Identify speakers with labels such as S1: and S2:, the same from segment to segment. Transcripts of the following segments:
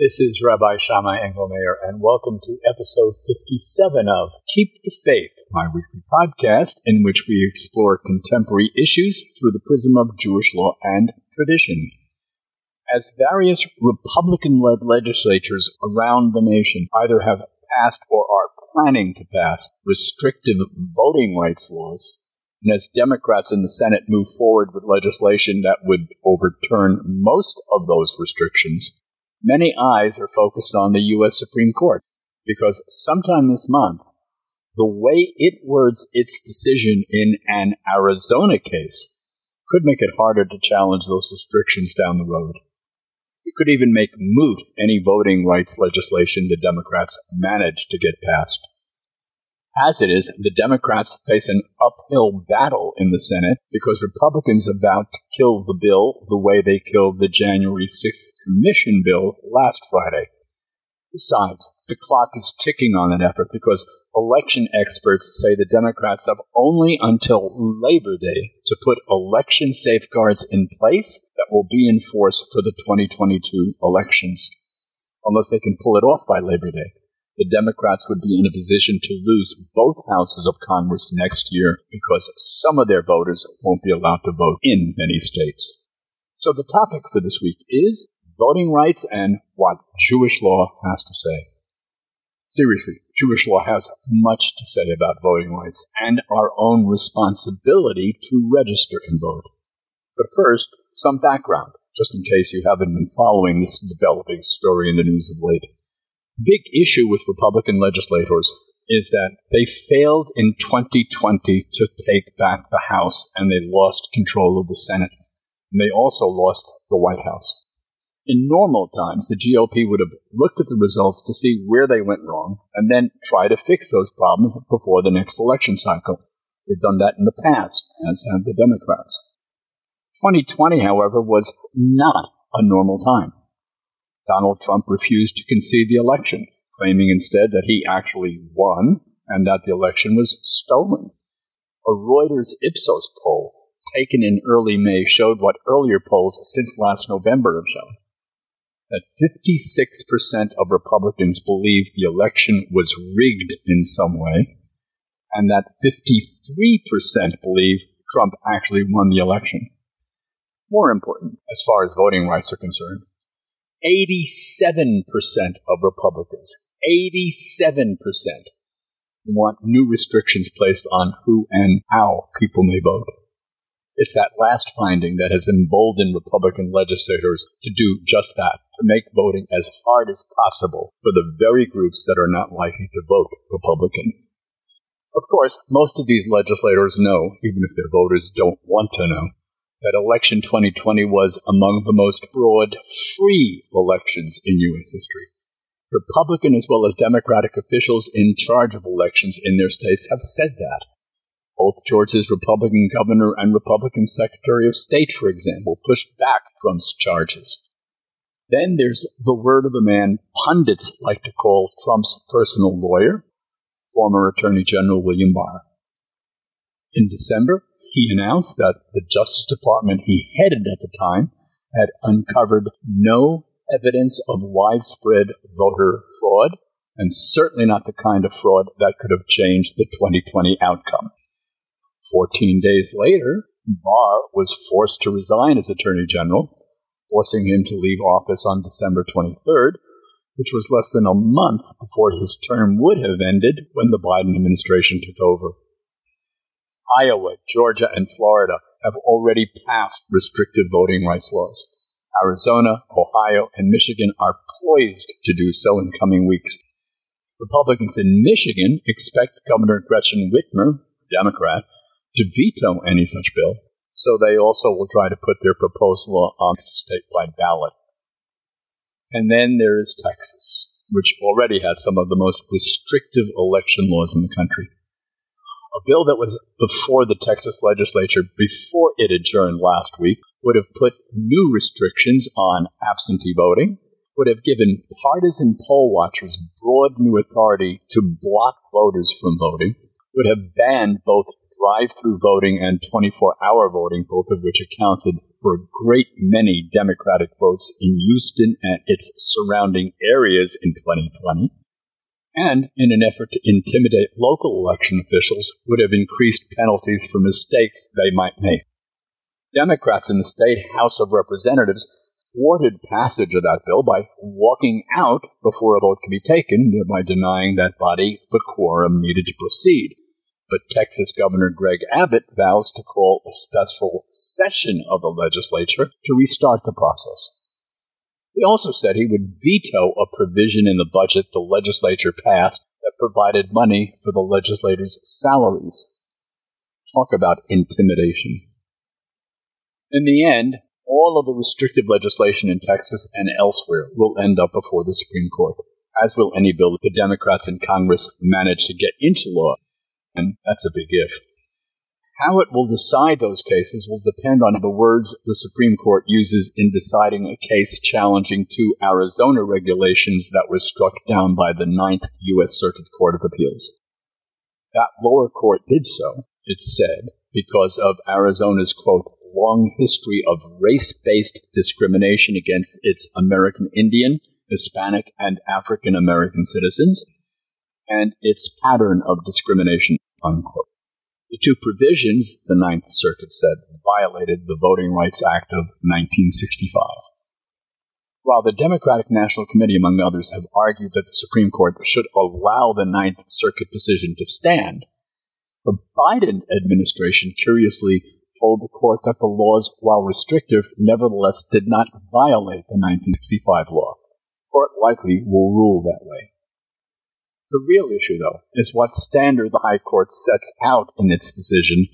S1: This is Rabbi Shammai Engelmayer, and welcome to episode 57 of Keep the Faith, my weekly podcast in which we explore contemporary issues through the prism of Jewish law and tradition. As various Republican led legislatures around the nation either have passed or are planning to pass restrictive voting rights laws, and as Democrats in the Senate move forward with legislation that would overturn most of those restrictions, many eyes are focused on the U.S. Supreme Court because sometime this month, the way it words its decision in an Arizona case could make it harder to challenge those restrictions down the road. It could even make moot any voting rights legislation the Democrats managed to get passed. As it is, the Democrats face an uphill battle in the Senate because Republicans have vowed to kill the bill the way they killed the January 6th commission bill last Friday. Besides, the clock is ticking on that effort because election experts say the Democrats have only until Labor Day to put election safeguards in place that will be in force for the 2022 elections, unless they can pull it off by Labor Day the Democrats would be in a position to lose both houses of Congress next year because some of their voters won't be allowed to vote in many states. So the topic for this week is voting rights and what Jewish law has to say. Seriously, Jewish law has much to say about voting rights and our own responsibility to register and vote. But first, some background, just in case you haven't been following this developing story in the news of late big issue with Republican legislators is that they failed in 2020 to take back the House and they lost control of the Senate. And they also lost the White House. In normal times, the GOP would have looked at the results to see where they went wrong and then try to fix those problems before the next election cycle. They've done that in the past, as have the Democrats. 2020, however, was not a normal time. Donald Trump refused to concede the election, claiming instead that he actually won and that the election was stolen. A Reuters Ipsos poll taken in early May showed what earlier polls since last November have shown that 56% of Republicans believe the election was rigged in some way, and that 53% believe Trump actually won the election. More important, as far as voting rights are concerned, 87% of Republicans, 87% want new restrictions placed on who and how people may vote. It's that last finding that has emboldened Republican legislators to do just that, to make voting as hard as possible for the very groups that are not likely to vote Republican. Of course, most of these legislators know, even if their voters don't want to know, that election 2020 was among the most broad, free elections in U.S. history. Republican as well as Democratic officials in charge of elections in their states have said that. Both Georgia's Republican governor and Republican Secretary of State, for example, pushed back Trump's charges. Then there's the word of the man pundits like to call Trump's personal lawyer, former Attorney General William Barr. In December, he announced that the Justice Department he headed at the time had uncovered no evidence of widespread voter fraud, and certainly not the kind of fraud that could have changed the 2020 outcome. Fourteen days later, Barr was forced to resign as Attorney General, forcing him to leave office on December 23rd, which was less than a month before his term would have ended when the Biden administration took over. Iowa, Georgia, and Florida have already passed restrictive voting rights laws. Arizona, Ohio, and Michigan are poised to do so in coming weeks. Republicans in Michigan expect Governor Gretchen Whitmer, a Democrat, to veto any such bill, so they also will try to put their proposed law on statewide ballot. And then there is Texas, which already has some of the most restrictive election laws in the country a bill that was before the Texas legislature, before it adjourned last week, would have put new restrictions on absentee voting, would have given partisan poll watchers broad new authority to block voters from voting, would have banned both drive through voting and 24 hour voting, both of which accounted for a great many Democratic votes in Houston and its surrounding areas in 2020, and in an effort to intimidate local election officials, would have increased penalties for mistakes they might make. Democrats in the state House of Representatives thwarted passage of that bill by walking out before a vote could be taken, thereby denying that body the quorum needed to proceed. But Texas Governor Greg Abbott vows to call a special session of the legislature to restart the process. He also said he would veto a provision in the budget the legislature passed that provided money for the legislators' salaries. Talk about intimidation. In the end, all of the restrictive legislation in Texas and elsewhere will end up before the Supreme Court, as will any bill the Democrats in Congress manage to get into law. And that's a big if. How it will decide those cases will depend on the words the Supreme Court uses in deciding a case challenging two Arizona regulations that were struck down by the Ninth U.S. Circuit Court of Appeals. That lower court did so, it said, because of Arizona's, quote, long history of race based discrimination against its American Indian, Hispanic, and African American citizens, and its pattern of discrimination. Unquote. The two provisions, the Ninth Circuit said, violated the Voting Rights Act of 1965. While the Democratic National Committee, among others, have argued that the Supreme Court should allow the Ninth Circuit decision to stand, the Biden administration curiously told the court that the laws, while restrictive, nevertheless did not violate the 1965 law. The court likely will rule that way. The real issue, though, is what standard the High Court sets out in its decision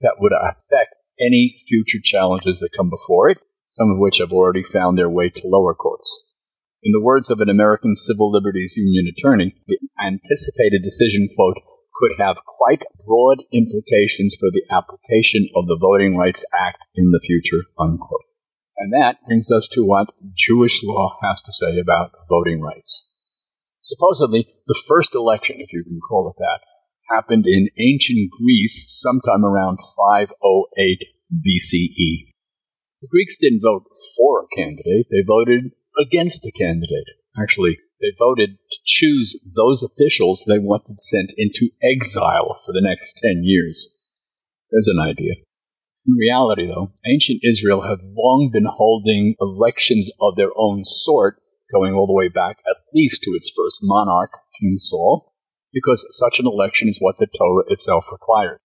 S1: that would affect any future challenges that come before it, some of which have already found their way to lower courts. In the words of an American Civil Liberties Union attorney, the anticipated decision, quote, could have quite broad implications for the application of the Voting Rights Act in the future, unquote. And that brings us to what Jewish law has to say about voting rights. Supposedly, the first election, if you can call it that, happened in ancient Greece sometime around 508 BCE. The Greeks didn't vote for a candidate, they voted against a candidate. Actually, they voted to choose those officials they wanted sent into exile for the next 10 years. There's an idea. In reality, though, ancient Israel had long been holding elections of their own sort, going all the way back at least to its first monarch, King Saul, because such an election is what the Torah itself required.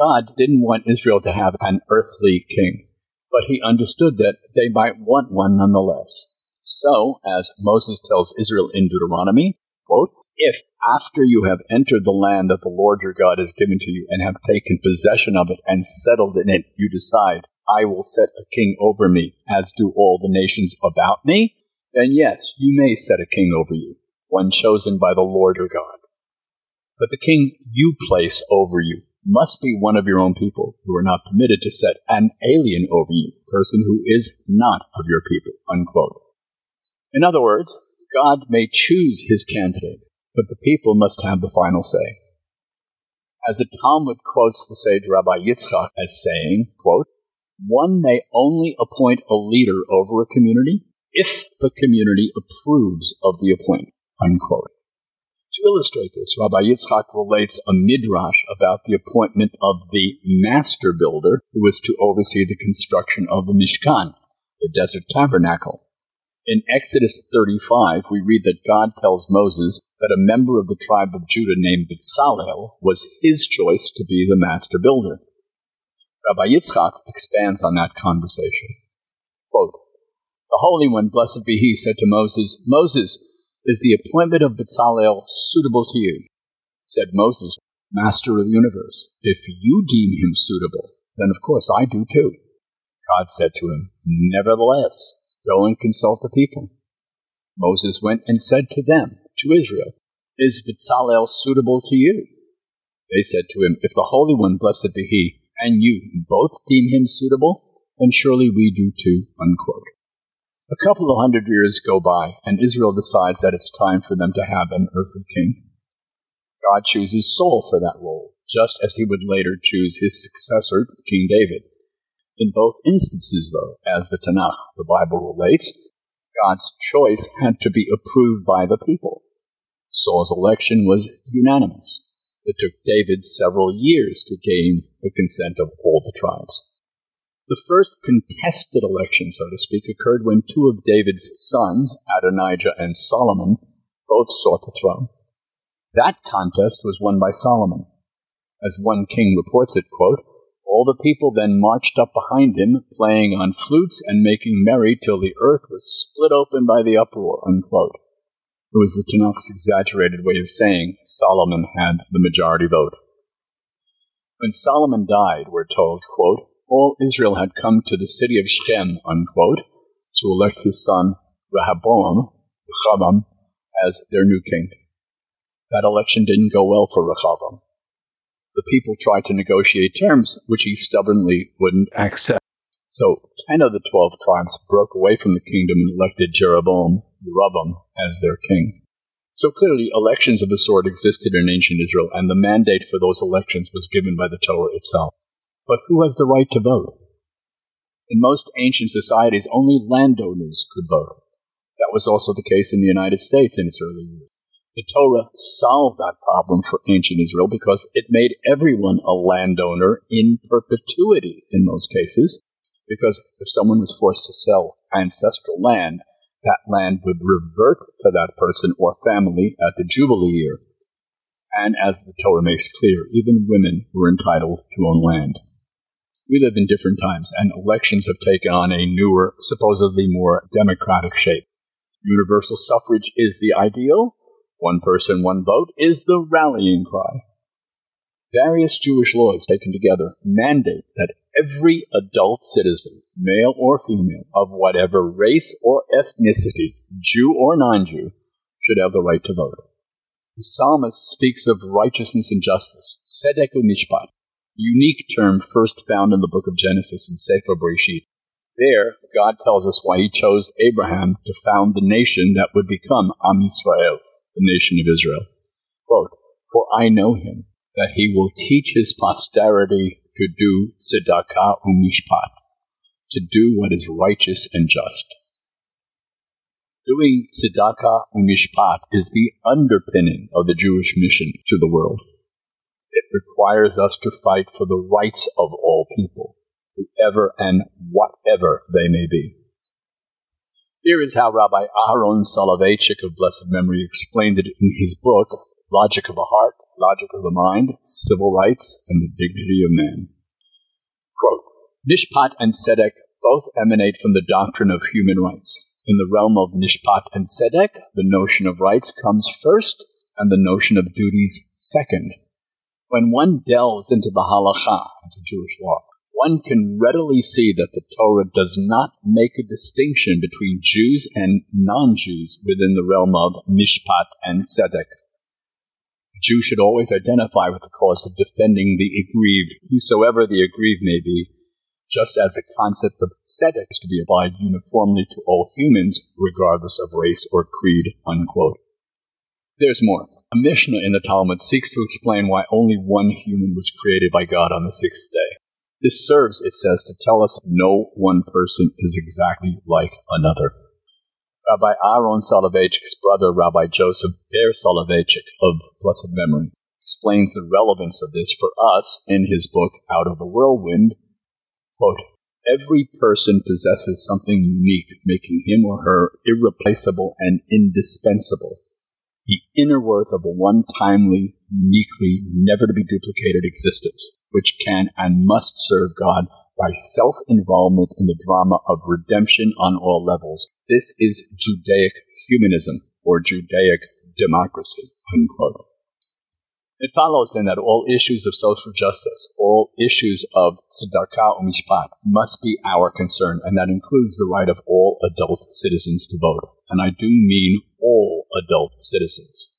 S1: God didn't want Israel to have an earthly king, but he understood that they might want one nonetheless. So, as Moses tells Israel in Deuteronomy, quote, if after you have entered the land that the Lord your God has given to you and have taken possession of it and settled in it, you decide, I will set a king over me, as do all the nations about me, then yes, you may set a king over you, one chosen by the Lord your God. But the king you place over you must be one of your own people who are not permitted to set an alien over you, a person who is not of your people. Unquote. In other words, God may choose his candidate, but the people must have the final say. As the Talmud quotes the sage Rabbi Yitzchak as saying, quote, one may only appoint a leader over a community if the community approves of the appointment, unquote. To illustrate this, Rabbi Yitzchak relates a midrash about the appointment of the master builder who was to oversee the construction of the Mishkan, the desert tabernacle, in Exodus 35, we read that God tells Moses that a member of the tribe of Judah named Bezalel was his choice to be the master builder. Rabbi Yitzchak expands on that conversation. Quote, the Holy One, blessed be He, said to Moses, Moses, is the appointment of Bezalel suitable to you? Said Moses, Master of the universe, if you deem him suitable, then of course I do too. God said to him, Nevertheless, Go and consult the people. Moses went and said to them, to Israel, Is Bezalel suitable to you? They said to him, If the Holy One, blessed be he, and you both deem him suitable, then surely we do too. Unquote. A couple of hundred years go by, and Israel decides that it's time for them to have an earthly king. God chooses Saul for that role, just as he would later choose his successor, King David. In both instances, though, as the Tanakh, the Bible relates, God's choice had to be approved by the people. Saul's election was unanimous. It took David several years to gain the consent of all the tribes. The first contested election, so to speak, occurred when two of David's sons, Adonijah and Solomon, both sought the throne. That contest was won by Solomon. As one king reports it, quote, all the people then marched up behind him, playing on flutes and making merry till the earth was split open by the uproar. Unquote. It was the Tanakh's exaggerated way of saying Solomon had the majority vote. When Solomon died, we're told, quote, all Israel had come to the city of Shechem, unquote, to elect his son Rehoboam, Rehoboam, as their new king. That election didn't go well for Rehoboam the people tried to negotiate terms which he stubbornly wouldn't accept. So ten of the twelve tribes broke away from the kingdom and elected Jeroboam, Jeroboam, as their king. So clearly, elections of the sort existed in ancient Israel, and the mandate for those elections was given by the Torah itself. But who has the right to vote? In most ancient societies, only landowners could vote. That was also the case in the United States in its early years. The Torah solved that problem for ancient Israel because it made everyone a landowner in perpetuity in most cases. Because if someone was forced to sell ancestral land, that land would revert to that person or family at the Jubilee year. And as the Torah makes clear, even women were entitled to own land. We live in different times, and elections have taken on a newer, supposedly more democratic shape. Universal suffrage is the ideal, one person, one vote is the rallying cry. Various Jewish laws taken together mandate that every adult citizen, male or female, of whatever race or ethnicity, Jew or non Jew, should have the right to vote. The psalmist speaks of righteousness and justice, tzedek mishpat, a unique term first found in the book of Genesis in Sefer Bereshit. There, God tells us why he chose Abraham to found the nation that would become Am Yisrael, the nation of Israel. Quote, For I know him, that he will teach his posterity to do tzedakah umishpat, to do what is righteous and just. Doing tzedakah umishpat is the underpinning of the Jewish mission to the world. It requires us to fight for the rights of all people, whoever and whatever they may be. Here is how Rabbi Aharon Soloveitchik of blessed memory explained it in his book, Logic of the Heart, Logic of the Mind, Civil Rights, and the Dignity of Man. Quote, Mishpat and Tzedek both emanate from the doctrine of human rights. In the realm of Mishpat and Tzedek, the notion of rights comes first and the notion of duties second. When one delves into the halacha, into Jewish law, one can readily see that the Torah does not make a distinction between Jews and non Jews within the realm of mishpat and tzedek. The Jew should always identify with the cause of defending the aggrieved, whosoever the aggrieved may be, just as the concept of tzedek is to be applied uniformly to all humans, regardless of race or creed. Unquote. There's more. A Mishnah in the Talmud seeks to explain why only one human was created by God on the sixth day. This serves, it says, to tell us no one person is exactly like another. Rabbi Aaron Soloveitchik's brother, Rabbi Joseph Ber Soloveitchik of blessed memory, explains the relevance of this for us in his book Out of the Whirlwind. Quote, Every person possesses something unique, making him or her irreplaceable and indispensable. The inner worth of a one timely, uniquely, never to be duplicated existence which can and must serve God by self involvement in the drama of redemption on all levels. This is Judaic humanism or Judaic democracy. Unquote. It follows then that all issues of social justice, all issues of tzedakah umishpat must be our concern, and that includes the right of all adult citizens to vote. And I do mean all adult citizens.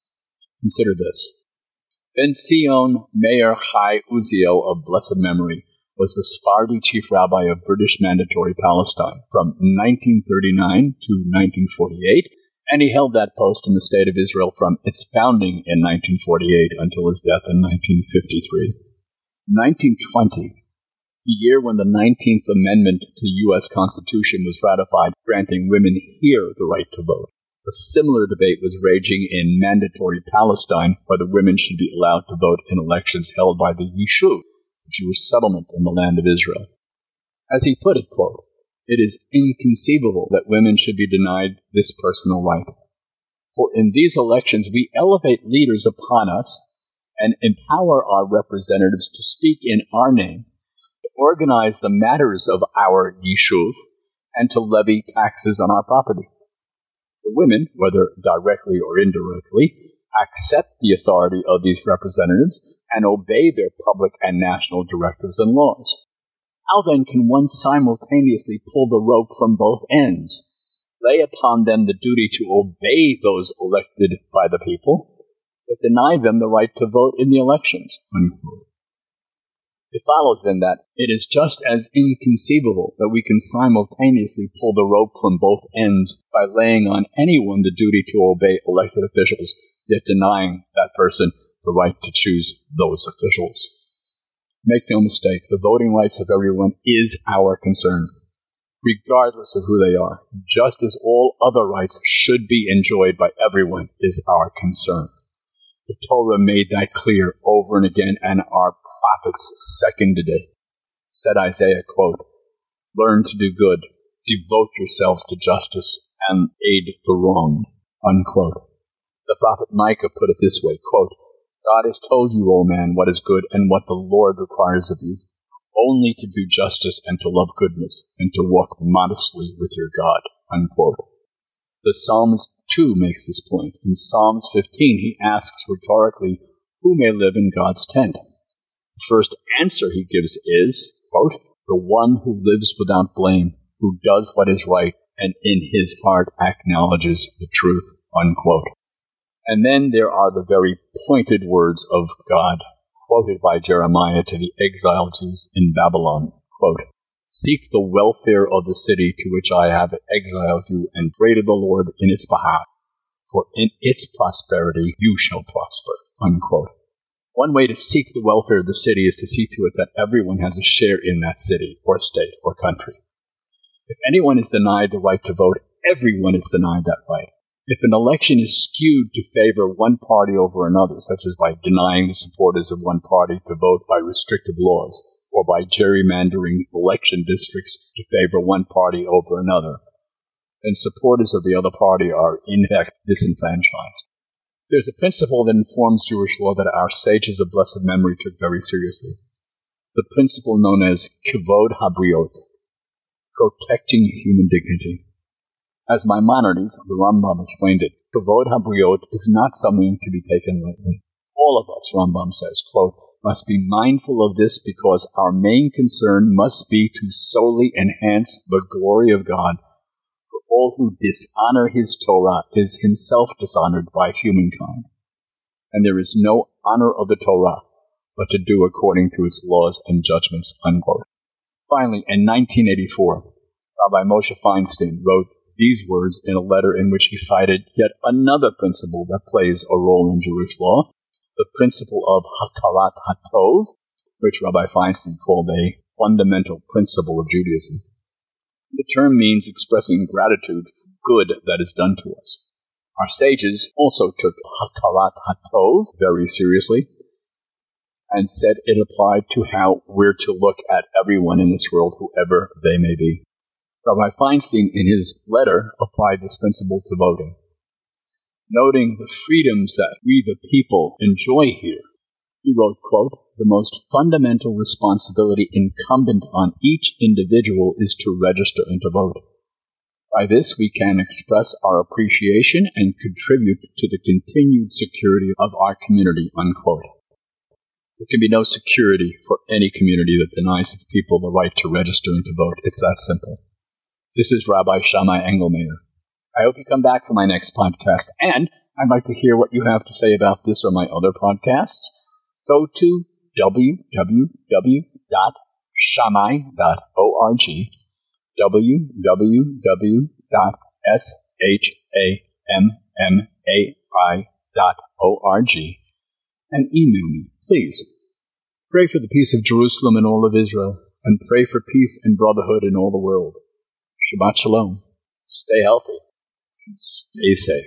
S1: Consider this. Ben Zion Meir Chai Uziel of blessed memory was the Sephardi chief rabbi of British Mandatory Palestine from 1939 to 1948, and he held that post in the State of Israel from its founding in 1948 until his death in 1953. 1920, the year when the 19th Amendment to the U.S. Constitution was ratified, granting women here the right to vote. A similar debate was raging in mandatory Palestine, whether women should be allowed to vote in elections held by the Yishuv, the Jewish settlement in the land of Israel. As he put it, quote, it is inconceivable that women should be denied this personal right. For in these elections, we elevate leaders upon us and empower our representatives to speak in our name, to organize the matters of our Yishuv, and to levy taxes on our property. The women, whether directly or indirectly, accept the authority of these representatives and obey their public and national directives and laws. How then can one simultaneously pull the rope from both ends, lay upon them the duty to obey those elected by the people, but deny them the right to vote in the elections? Unquote. It follows then that it is just as inconceivable that we can simultaneously pull the rope from both ends by laying on anyone the duty to obey elected officials, yet denying that person the right to choose those officials. Make no mistake, the voting rights of everyone is our concern, regardless of who they are, just as all other rights should be enjoyed by everyone is our concern. The Torah made that clear over and again, and our prophets seconded it. Said Isaiah, quote, Learn to do good, devote yourselves to justice, and aid the wronged. Unquote. The prophet Micah put it this way, quote, God has told you, O man, what is good and what the Lord requires of you, only to do justice and to love goodness and to walk modestly with your God. Unquote. The psalmist too makes this point. In Psalms 15, he asks rhetorically, Who may live in God's tent? The first answer he gives is, quote, the one who lives without blame, who does what is right, and in his heart acknowledges the truth, unquote. And then there are the very pointed words of God, quoted by Jeremiah to the exiled Jews in Babylon, quote, Seek the welfare of the city to which I have exiled you, and pray to the Lord in its behalf, for in its prosperity you shall prosper, unquote. One way to seek the welfare of the city is to see to it that everyone has a share in that city, or state, or country. If anyone is denied the right to vote, everyone is denied that right. If an election is skewed to favor one party over another, such as by denying the supporters of one party to vote by restrictive laws, or by gerrymandering election districts to favor one party over another, then supporters of the other party are in fact disenfranchised. There's a principle that informs Jewish law that our sages of blessed memory took very seriously. The principle known as kivod habriot, protecting human dignity. As Maimonides, the Rambam, explained it, kivod habriot is not something to be taken lightly. All of us, Rambam says, quote, must be mindful of this because our main concern must be to solely enhance the glory of God all who dishonor his Torah is himself dishonored by humankind. And there is no honor of the Torah but to do according to its laws and judgments. Unquote. Finally, in 1984, Rabbi Moshe Feinstein wrote these words in a letter in which he cited yet another principle that plays a role in Jewish law, the principle of Hakarat HaTov, which Rabbi Feinstein called a fundamental principle of Judaism. The term means expressing gratitude for good that is done to us. Our sages also took Hakarat Hatov very seriously and said it applied to how we're to look at everyone in this world, whoever they may be. Rabbi Feinstein, in his letter, applied this principle to voting. Noting the freedoms that we, the people, enjoy here, he wrote, quote, the most fundamental responsibility incumbent on each individual is to register and to vote. By this, we can express our appreciation and contribute to the continued security of our community. Unquote. There can be no security for any community that denies its people the right to register and to vote. It's that simple. This is Rabbi Shammai Engelmayer. I hope you come back for my next podcast, and I'd like to hear what you have to say about this or my other podcasts. Go to www.shammai.org, www.shammai.org, and email me, please. Pray for the peace of Jerusalem and all of Israel, and pray for peace and brotherhood in all the world. Shabbat Shalom. Stay healthy. Stay safe.